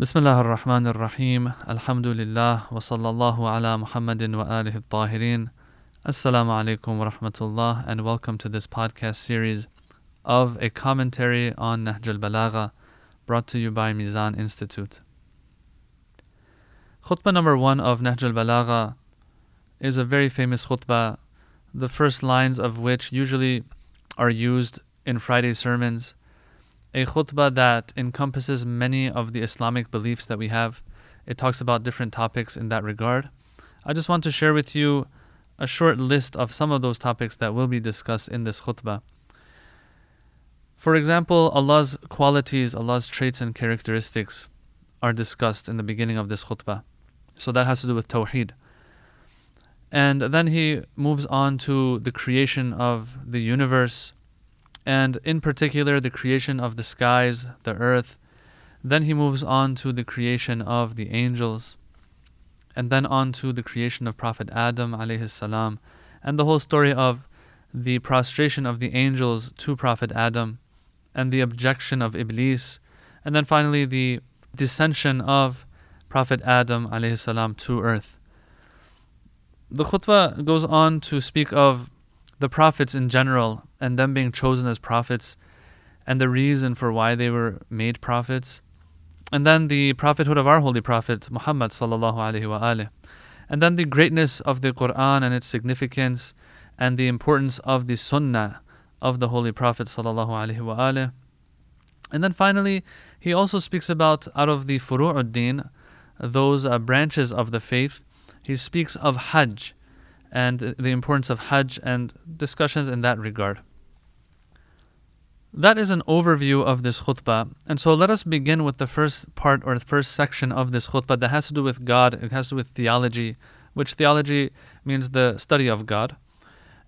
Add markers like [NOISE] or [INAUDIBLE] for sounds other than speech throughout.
بسم الله الرحمن الرحيم الحمد لله وصلى الله على محمد وآله الطاهرين Assalamu alaikum wa rahmatullah and welcome to this podcast series of a commentary on Nahj al-Balagha brought to you by Mizan Institute. Khutbah number one of Nahj al-Balagha is a very famous khutbah, the first lines of which usually are used in Friday sermons a khutbah that encompasses many of the Islamic beliefs that we have. It talks about different topics in that regard. I just want to share with you a short list of some of those topics that will be discussed in this khutbah. For example, Allah's qualities, Allah's traits and characteristics are discussed in the beginning of this khutbah. So that has to do with Tawheed. And then he moves on to the creation of the universe, and in particular the creation of the skies, the earth. Then he moves on to the creation of the angels, and then on to the creation of Prophet Adam alayhi and the whole story of the prostration of the angels to Prophet Adam, and the objection of Iblis, and then finally the dissension of Prophet Adam alayhi to earth. The khutbah goes on to speak of the prophets in general and them being chosen as prophets and the reason for why they were made prophets. And then the prophethood of our holy prophet Muhammad sallallahu alaihi wasallam. And then the greatness of the Quran and its significance and the importance of the sunnah of the holy prophet sallallahu alaihi wasallam. And then finally, he also speaks about out of the furu'ud-din, those uh, branches of the faith, he speaks of Hajj and the importance of Hajj and discussions in that regard. That is an overview of this khutbah. And so let us begin with the first part or the first section of this khutbah that has to do with God, it has to do with theology, which theology means the study of God,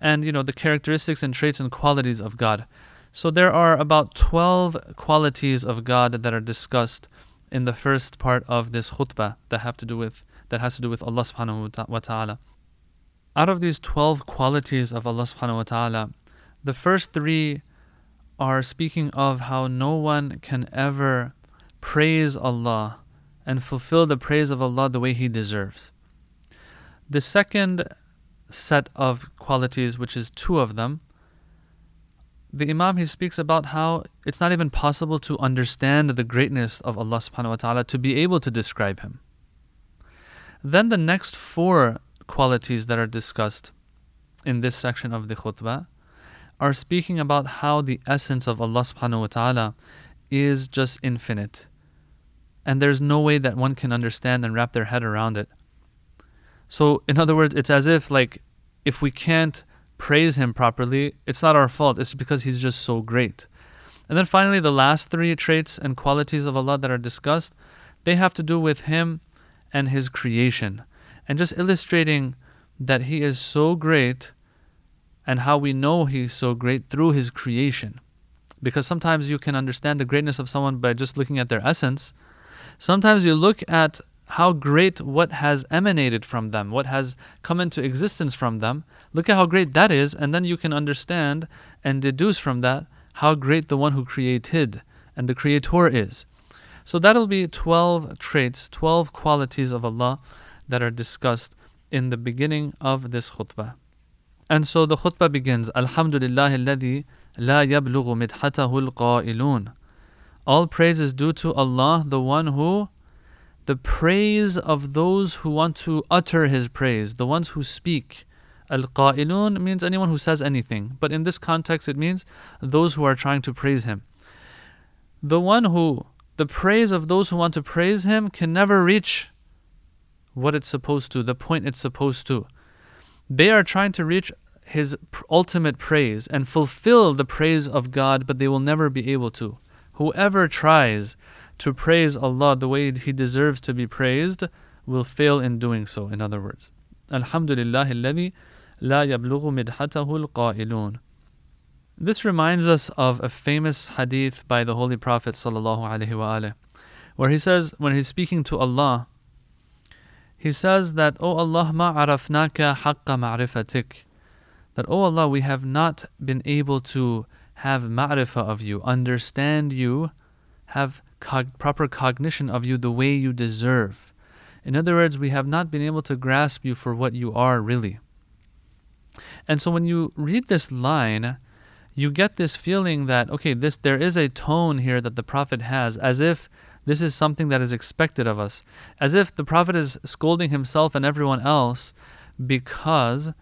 and you know the characteristics and traits and qualities of God. So there are about 12 qualities of God that are discussed in the first part of this khutbah that have to do with that has to do with Allah subhanahu wa ta'ala. Out of these 12 qualities of Allah subhanahu wa ta'ala, the first three are speaking of how no one can ever praise Allah and fulfill the praise of Allah the way He deserves. The second set of qualities, which is two of them, the Imam he speaks about how it's not even possible to understand the greatness of Allah subhanahu wa ta'ala to be able to describe him. Then the next four qualities that are discussed in this section of the khutbah are speaking about how the essence of Allah subhanahu wa ta'ala is just infinite. And there's no way that one can understand and wrap their head around it. So, in other words, it's as if, like, if we can't praise Him properly, it's not our fault. It's because He's just so great. And then finally, the last three traits and qualities of Allah that are discussed, they have to do with Him and His creation and just illustrating that He is so great and how we know He's so great through His creation. Because sometimes you can understand the greatness of someone by just looking at their essence. Sometimes you look at how great what has emanated from them, what has come into existence from them. Look at how great that is, and then you can understand and deduce from that how great the one who created and the creator is. So that'll be 12 traits, 12 qualities of Allah that are discussed in the beginning of this khutbah. And so the khutbah begins Alhamdulillah alladhi la yablughu midhatahu al All praise is due to Allah, the one who the praise of those who want to utter his praise, the ones who speak. Al qa'ilun means anyone who says anything, but in this context it means those who are trying to praise him. The one who the praise of those who want to praise him can never reach what it's supposed to, the point it's supposed to. They are trying to reach his ultimate praise and fulfill the praise of God, but they will never be able to. Whoever tries to praise Allah the way He deserves to be praised will fail in doing so, in other words. Alhamdulillah الذي لا يبلغ مدحته القائلون. This reminds us of a famous hadith by the Holy Prophet sallallahu where he says, when he's speaking to Allah, he says that, O Allah, ma arafnaka haqqa ma'rifatik. That, O Allah, we have not been able to have ma'rifah of you, understand you, have cog- proper cognition of you the way you deserve. In other words, we have not been able to grasp you for what you are really. And so when you read this line, you get this feeling that okay, this there is a tone here that the prophet has as if this is something that is expected of us, as if the prophet is scolding himself and everyone else because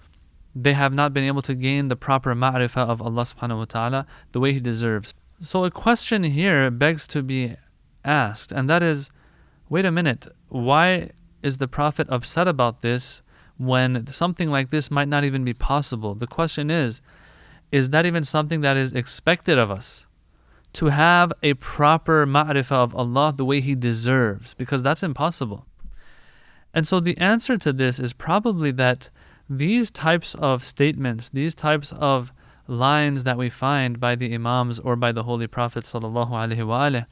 they have not been able to gain the proper ma'rifah of Allah subhanahu wa ta'ala the way he deserves. So a question here begs to be asked, and that is wait a minute, why is the prophet upset about this when something like this might not even be possible? The question is, is that even something that is expected of us? To have a proper ma'rifah of Allah the way He deserves, because that's impossible. And so the answer to this is probably that these types of statements, these types of lines that we find by the Imams or by the Holy Prophet sallallahu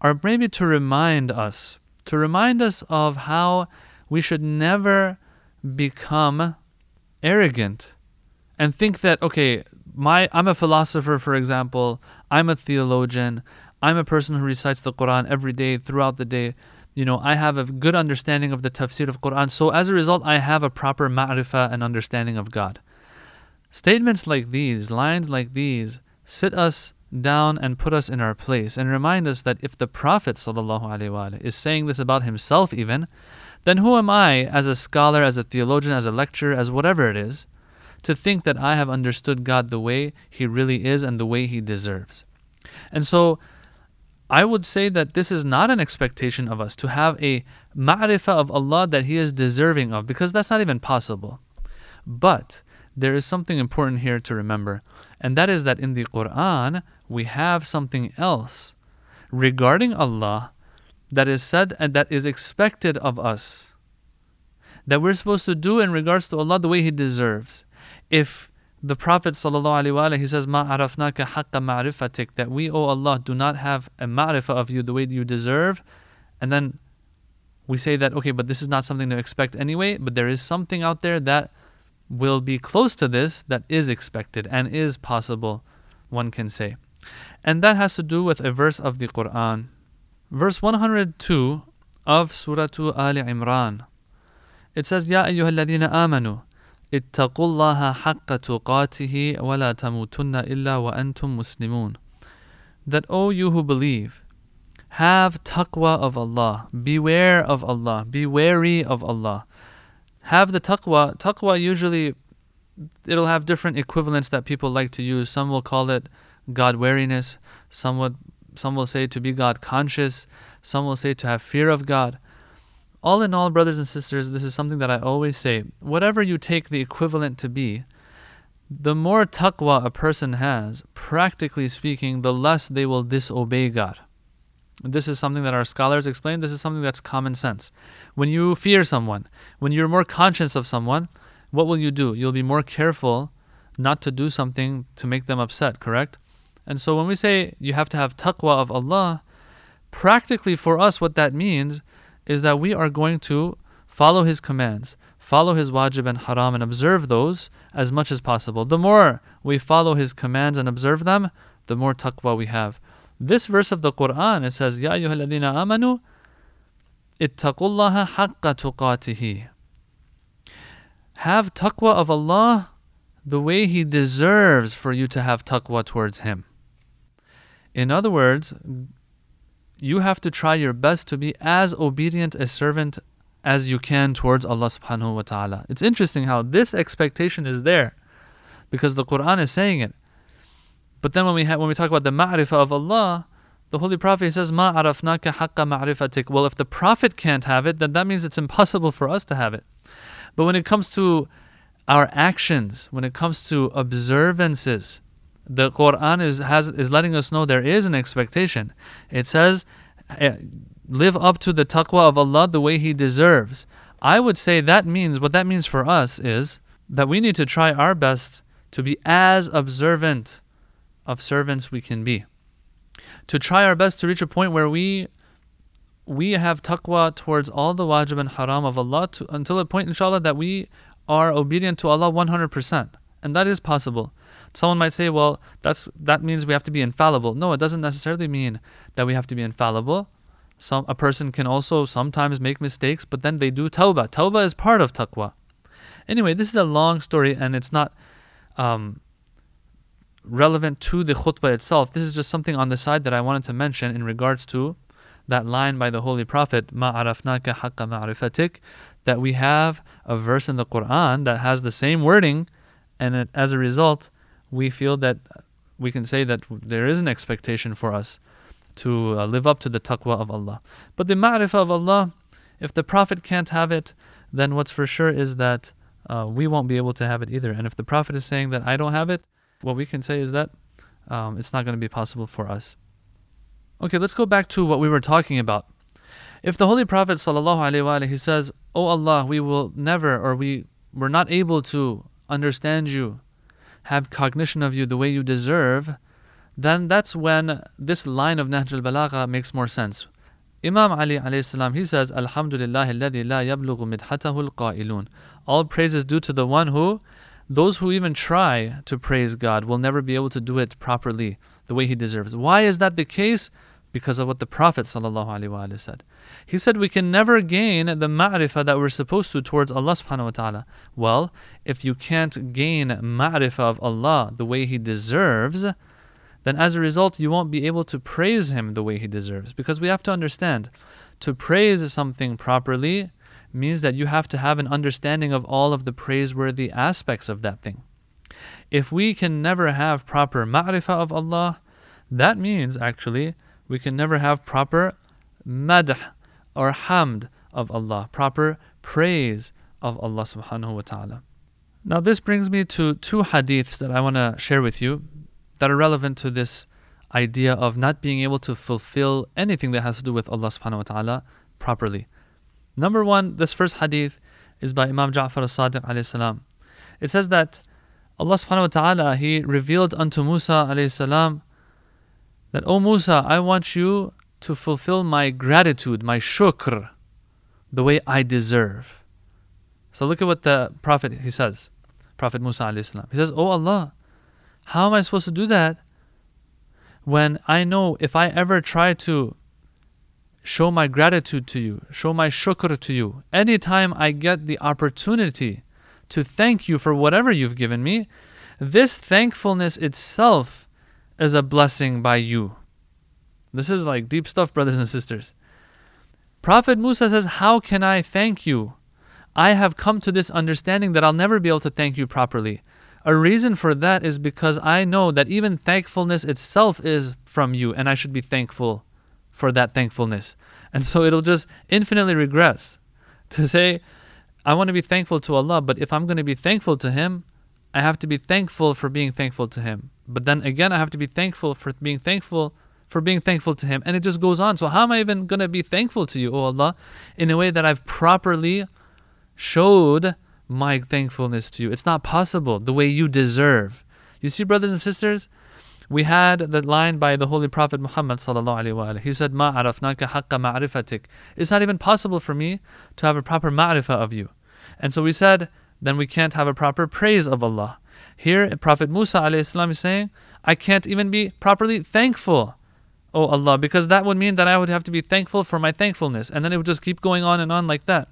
are maybe to remind us, to remind us of how we should never become arrogant and think that okay, my I'm a philosopher, for example, I'm a theologian, I'm a person who recites the Quran every day throughout the day you know, I have a good understanding of the tafsir of Quran. So as a result, I have a proper ma'rifah and understanding of God. Statements like these, lines like these, sit us down and put us in our place and remind us that if the Prophet is saying this about himself even, then who am I as a scholar, as a theologian, as a lecturer, as whatever it is, to think that I have understood God the way He really is and the way He deserves? And so I would say that this is not an expectation of us to have a ma'rifah of Allah that He is deserving of, because that's not even possible. But there is something important here to remember, and that is that in the Quran we have something else regarding Allah that is said and that is expected of us. That we're supposed to do in regards to Allah the way He deserves. If the Prophet ﷺ, he says, Ma arafnaka haqqa ma'rifatik, that we, O Allah, do not have a ma'rifah of you the way you deserve. And then we say that, okay, but this is not something to expect anyway, but there is something out there that will be close to this that is expected and is possible, one can say. And that has to do with a verse of the Quran. Verse 102 of Surah Al Imran. It says, Ya ayyuhalladhina amanu. اتقوا الله حق تقاته ولا تموتن إلا وأنتم مسلمون That O you who believe, have taqwa of Allah, beware of Allah, be wary of Allah. Have the taqwa. Taqwa usually it'll have different equivalents that people like to use. Some will call it God wariness, some would some will say to be God conscious, some will say to have fear of God. All in all, brothers and sisters, this is something that I always say. Whatever you take the equivalent to be, the more taqwa a person has, practically speaking, the less they will disobey God. This is something that our scholars explain. This is something that's common sense. When you fear someone, when you're more conscious of someone, what will you do? You'll be more careful not to do something to make them upset, correct? And so when we say you have to have taqwa of Allah, practically for us, what that means is that we are going to follow His commands, follow His wajib and haram, and observe those as much as possible. The more we follow His commands and observe them, the more taqwa we have. This verse of the Quran, it says, Ya ayyuhalladhina amanu, ittaqullaha haqqa tuqatihi. Have taqwa of Allah the way He deserves for you to have taqwa towards Him. In other words, you have to try your best to be as obedient a servant as you can towards Allah subhanahu wa ta'ala. It's interesting how this expectation is there because the Quran is saying it. But then when we ha- when we talk about the ma'rifah of Allah, the Holy Prophet says, Ma arafnaka haqqa ma'rifatik. Well, if the Prophet can't have it, then that means it's impossible for us to have it. But when it comes to our actions, when it comes to observances, the Quran is has is letting us know there is an expectation. It says, eh, "Live up to the taqwa of Allah the way He deserves." I would say that means what that means for us is that we need to try our best to be as observant of servants we can be. To try our best to reach a point where we we have taqwa towards all the wajib and haram of Allah to, until a point inshallah that we are obedient to Allah 100%. And that is possible. Someone might say, well, that's that means we have to be infallible. No, it doesn't necessarily mean that we have to be infallible. Some a person can also sometimes make mistakes, but then they do tawbah. Tawbah is part of taqwa. Anyway, this is a long story and it's not um, relevant to the khutbah itself. This is just something on the side that I wanted to mention in regards to that line by the Holy Prophet, Ma arafnaka haqqa ma'rifatik, that we have a verse in the Quran that has the same wording, and it, as a result, we feel that we can say that there is an expectation for us to uh, live up to the taqwa of Allah. But the ma'rifah of Allah, if the Prophet can't have it, then what's for sure is that uh, we won't be able to have it either. And if the Prophet is saying that I don't have it, what we can say is that um, it's not going to be possible for us. Okay, let's go back to what we were talking about. If the Holy Prophet sallallahu he says, "O oh Allah, we will never, or we were not able to understand you, have cognition of you the way you deserve," then that's when this line of Nahj al-Balagha makes more sense. Imam Ali alayhi salam, he says, Alhamdulillah alladhi la yablughu midhatahu al-qa'ilun. All praise is due to the one who, those who even try to praise God will never be able to do it properly, the way he deserves. Why is that the case? Because of what the Prophet ﷺ said. He said we can never gain the ma'rifah that we're supposed to towards Allah subhanahu wa ta'ala. Well, if you can't gain ma'rifah of Allah the way he deserves, then as a result, you won't be able to praise Him the way He deserves. Because we have to understand to praise something properly means that you have to have an understanding of all of the praiseworthy aspects of that thing. If we can never have proper ma'rifah of Allah, that means actually we can never have proper madh or hamd of Allah, proper praise of Allah subhanahu wa ta'ala. Now, this brings me to two hadiths that I want to share with you that are relevant to this idea of not being able to fulfill anything that has to do with Allah subhanahu wa ta'ala properly. Number one, this first hadith is by Imam Ja'far as-Sadiq alayhi salam. It says that Allah subhanahu wa ta'ala, He revealed unto Musa alayhi salam that, O Musa, I want you to fulfill my gratitude, my shukr, the way I deserve. So look at what the Prophet, he says, Prophet Musa alayhi salam. He says, O Allah, how am I supposed to do that when I know if I ever try to show my gratitude to you, show my shukr to you, anytime I get the opportunity to thank you for whatever you've given me, this thankfulness itself is a blessing by you. This is like deep stuff, brothers and sisters. Prophet Musa says, How can I thank you? I have come to this understanding that I'll never be able to thank you properly. A reason for that is because I know that even thankfulness itself is from you, and I should be thankful for that thankfulness. And so it'll just infinitely regress to say, I want to be thankful to Allah, but if I'm going to be thankful to Him, I have to be thankful for being thankful to Him. But then again, I have to be thankful for being thankful for being thankful to Him. And it just goes on. So, how am I even going to be thankful to you, O Allah, in a way that I've properly showed my thankfulness to you. It's not possible the way you deserve. You see, brothers and sisters, we had the line by the Holy Prophet Muhammad He said, "Ma arafnaka haqqa ma'rifatik." It's not even possible for me to have a proper ma'rifah of you, and so we said, then we can't have a proper praise of Allah. Here, Prophet Musa alayhi is saying, I can't even be properly thankful, oh Allah, because that would mean that I would have to be thankful for my thankfulness, and then it would just keep going on and on like that.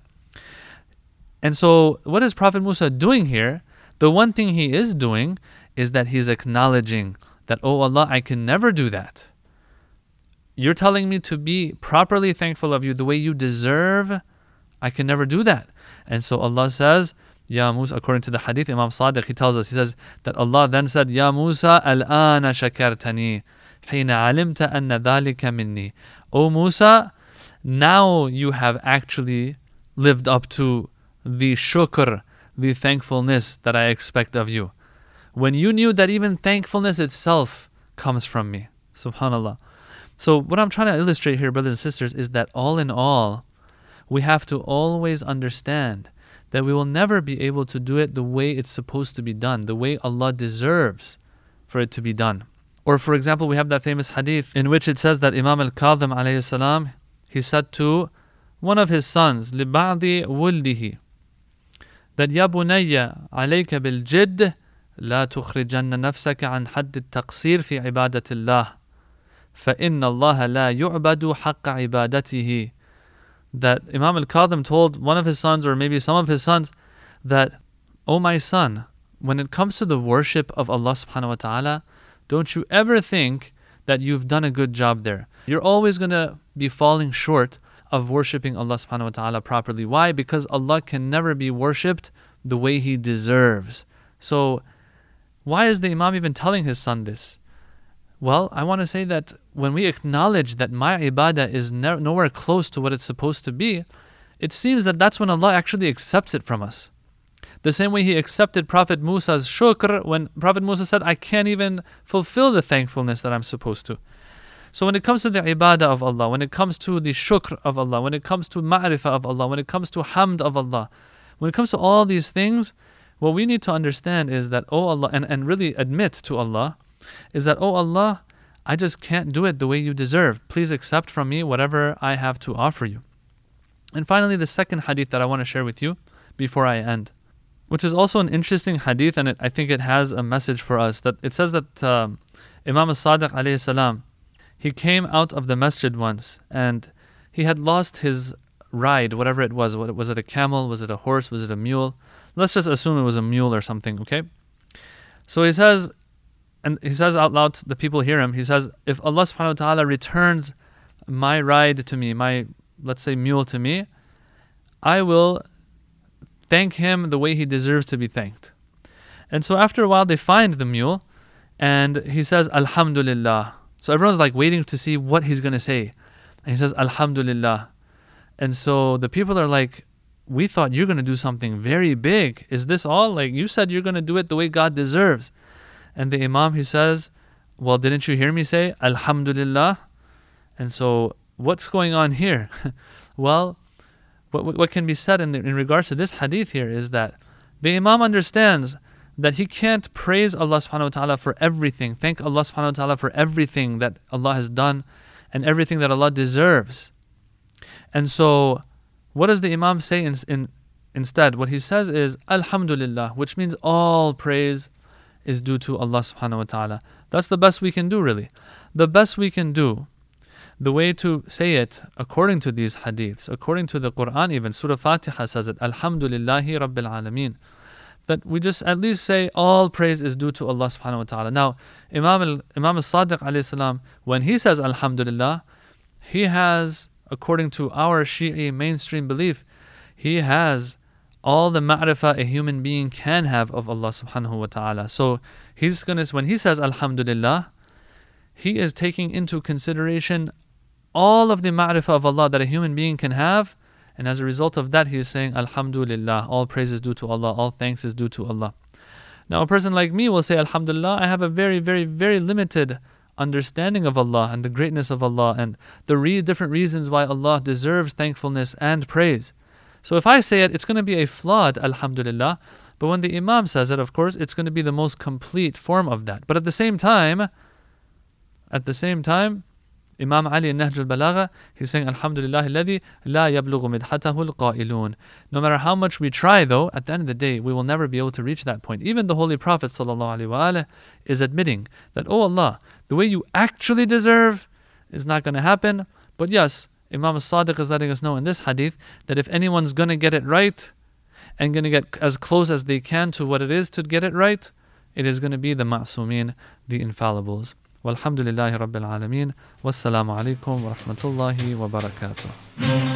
And so, what is Prophet Musa doing here? The one thing he is doing is that he's acknowledging that, oh Allah, I can never do that. You're telling me to be properly thankful of you the way you deserve. I can never do that. And so Allah says, Ya Musa, according to the hadith, Imam Sadiq, he tells us, he says that Allah then said, Ya Musa, al-ana shakartani, hina alimta anna dhalika minni. O Musa, now you have actually lived up to the shukr, the thankfulness that I expect of you. When you knew that even thankfulness itself comes from me. Subhanallah. So, what I'm trying to illustrate here, brothers and sisters, is that all in all, we have to always understand that we will never be able to do it the way it's supposed to be done, the way Allah deserves for it to be done. Or, for example, we have that famous hadith in which it says that Imam al Kadhim alayhi salam, he said to one of his sons, لِبَعْضِ وُلْدِهِ that Ya bunayya alayka bil jidd لا تخرجن نفسك عن حد التقصير في عبادة الله فإن الله لا يعبد حق عبادته that Imam al-Kadhim told one of his sons or maybe some of his sons that O oh my son when it comes to the worship of Allah subhanahu wa ta'ala don't you ever think that you've done a good job there. You're always going to be falling short of worshiping Allah subhanahu wa ta'ala properly. Why? Because Allah can never be worshipped the way he deserves. So why is the Imam even telling his son this? Well, I want to say that when we acknowledge that my ibadah is ne- nowhere close to what it's supposed to be, it seems that that's when Allah actually accepts it from us. The same way He accepted Prophet Musa's shukr when Prophet Musa said, I can't even fulfill the thankfulness that I'm supposed to. So when it comes to the ibadah of Allah, when it comes to the shukr of Allah, when it comes to ma'rifah of Allah, when it comes to hamd of Allah, when it comes to all these things, what we need to understand is that, oh Allah, and, and really admit to Allah, is that, oh Allah, I just can't do it the way you deserve. Please accept from me whatever I have to offer you. And finally, the second hadith that I want to share with you before I end, which is also an interesting hadith, and it, I think it has a message for us. That it says that um, Imam Sadiq alayhi salam, he came out of the masjid once, and he had lost his ride, whatever it was. Was it a camel? Was it a horse? Was it a mule? Let's just assume it was a mule or something, okay? So he says, and he says out loud, the people hear him, he says, If Allah subhanahu wa ta'ala returns my ride to me, my, let's say, mule to me, I will thank him the way he deserves to be thanked. And so after a while, they find the mule, and he says, Alhamdulillah. So everyone's like waiting to see what he's going to say. And he says, Alhamdulillah. And so the people are like, we thought you're going to do something very big. Is this all? Like you said you're going to do it the way God deserves. And the Imam, he says, Well, didn't you hear me say, Alhamdulillah? And so, what's going on here? [LAUGHS] well, what, what can be said in, the, in regards to this hadith here is that the Imam understands that he can't praise Allah subhanahu wa ta'ala for everything, thank Allah subhanahu wa ta'ala for everything that Allah has done and everything that Allah deserves. And so, what does the Imam say in, in, instead? What he says is Alhamdulillah, which means all praise is due to Allah subhanahu wa ta'ala. That's the best we can do, really. The best we can do, the way to say it according to these hadiths, according to the Quran, even Surah Fatiha says it Alhamdulillahi Rabbil Alameen. That we just at least say all praise is due to Allah subhanahu wa ta'ala. Now, Imam al, Imam al-Sadiq alayhi salam, when he says Alhamdulillah, he has according to our Shi'i mainstream belief, he has all the ma'rifah a human being can have of Allah subhanahu wa ta'ala. So he's gonna when he says Alhamdulillah, he is taking into consideration all of the ma'rifah of Allah that a human being can have, and as a result of that he is saying Alhamdulillah, all praise is due to Allah, all thanks is due to Allah. Now a person like me will say Alhamdulillah, I have a very, very, very limited understanding of Allah and the greatness of Allah and the re- different reasons why Allah deserves thankfulness and praise. So if I say it, it's going to be a flawed Alhamdulillah. But when the Imam says it, of course, it's going to be the most complete form of that. But at the same time, at the same time, Imam Ali in Nahj al-Balagha, he's saying, Alhamdulillah alladhi la yablughu midhatahu al-qa'ilun. No matter how much we try, though, at the end of the day, we will never be able to reach that point. Even the Holy Prophet is admitting that, Oh Allah, the way you actually deserve is not going to happen. But yes, Imam Sadiq is letting us know in this hadith that if anyone's going to get it right and going to get as close as they can to what it is to get it right, it is going to be the ma'sumin, the infallibles. Walhamdulillahi Rabbil Alameen. Wassalamu alaikum wa rahmatullahi wa barakatuh.